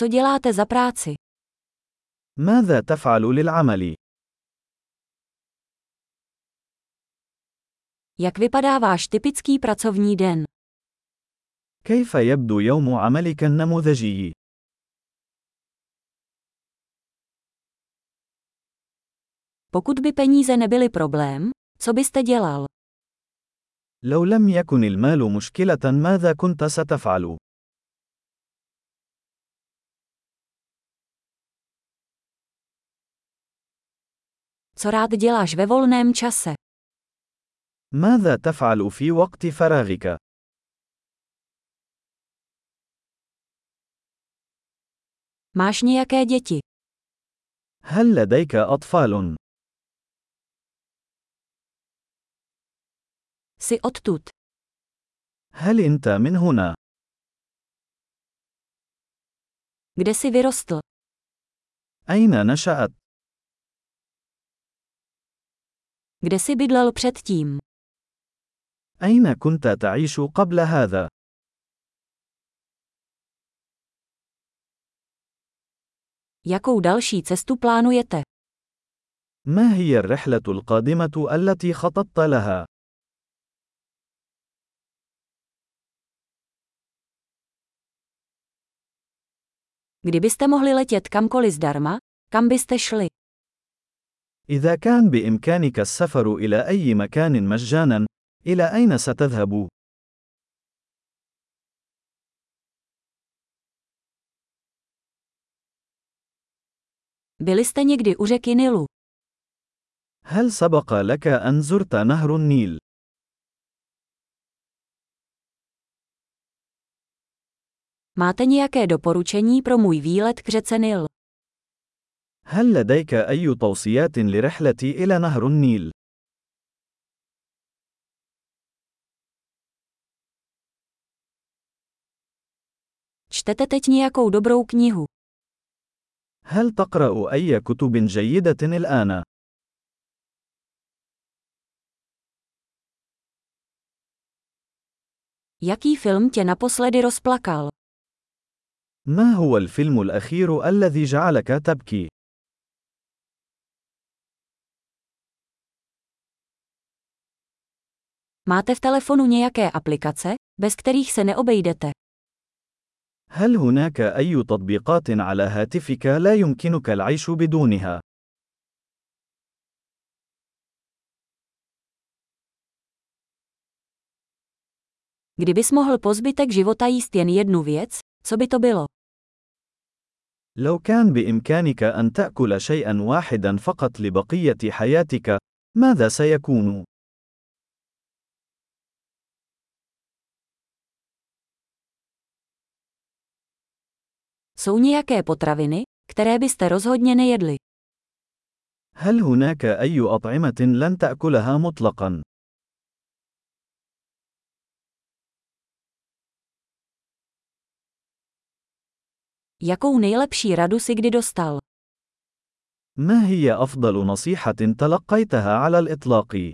Co děláte za práci? ماذا تفعل للعمل؟ Jak vypadá váš typický pracovní den? كيف يبدو يوم عملك النموذجي؟ Pokud by peníze nebyly problém, co byste dělal? لو لم يكن المال مشكلة ماذا كنت ستفعل؟ Co rád děláš ve volném čase? ماذا تفعل في وقت فراغك؟ Máš nějaké děti? هل لديك أطفال؟ Jsi odtud. هل أنت من هنا؟ Kde jsi vyrostl? أين نشأت؟ Kde jsi bydlel předtím? أين كنت تعيش قبل هذا؟ Jakou další cestu plánujete? ما هي الرحلة القادمة التي خططت لها؟ Kdybyste mohli letět kamkoliv zdarma, kam byste šli? إذا كان بإمكانك السفر إلى أي مكان مجانا، إلى أين ستذهب؟ Byli jste někdy u řeky Nilu? هل سبق لك أن زرت نهر النيل؟ Máte nějaké doporučení pro můj výlet k řece Nil? هل لديك أي توصيات لرحلتي إلى نهر النيل؟ Čtete teď nějakou dobrou knihu? هل تقرأ أي كتب جيدة الآن؟ Jaký film tě naposledy rozplakal? ما هو الفيلم الأخير الذي جعلك تبكي؟ Máte v telefonu nějaké aplikace, bez kterých se neobejdete? هل هناك أي تطبيقات على هاتفك لا يمكنك العيش بدونها؟ Kdybys mohl po zbytek života jíst jen jednu věc, co by to bylo? لو كان بإمكانك أن تأكل شيئا واحدا فقط لبقية حياتك، ماذا سيكون؟ Jsou nějaké potraviny, které byste rozhodně nejedli? هل هناك أي أطعمة لن تأكلها مطلقا؟ Jakou nejlepší radu si kdy dostal? ما هي أفضل نصيحة تلقيتها على الإطلاق؟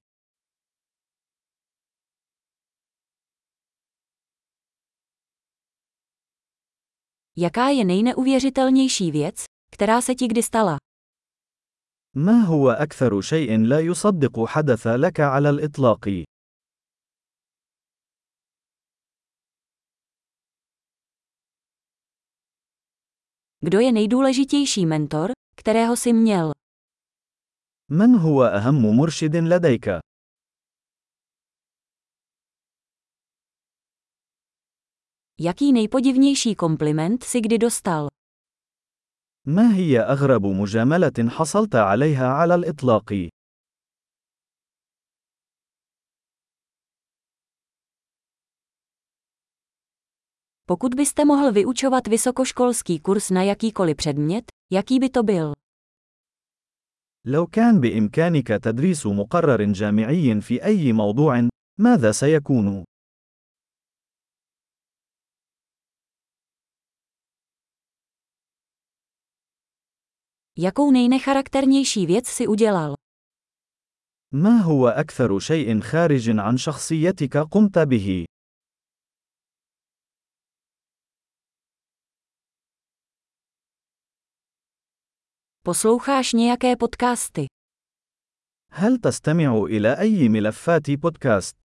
Jaká je nejneuvěřitelnější věc, která se ti kdy stala? ما هو أكثر شيء لا يصدق حدث لك على الإطلاق؟ Kdo je nejdůležitější mentor, kterého jsi měl? من هو أهم مرشد لديك؟ Jaký nejpodivnější kompliment si kdy dostal? ما هي أغرب مجاملة حصلت عليها على الإطلاق؟ Pokud byste mohl vyučovat vysokoškolský kurz na jakýkoliv předmět, jaký by to byl? لو كان بإمكانك تدريس مقرر جامعي في أي موضوع، ماذا سيكون؟ Jakou nejnecharakternější věc si udělal? ما هو أكثر شيء خارج عن شخصيتك قمت به؟ Posloucháš nějaké podcasty? هل تستمع إلى أي ملفات بودكاست؟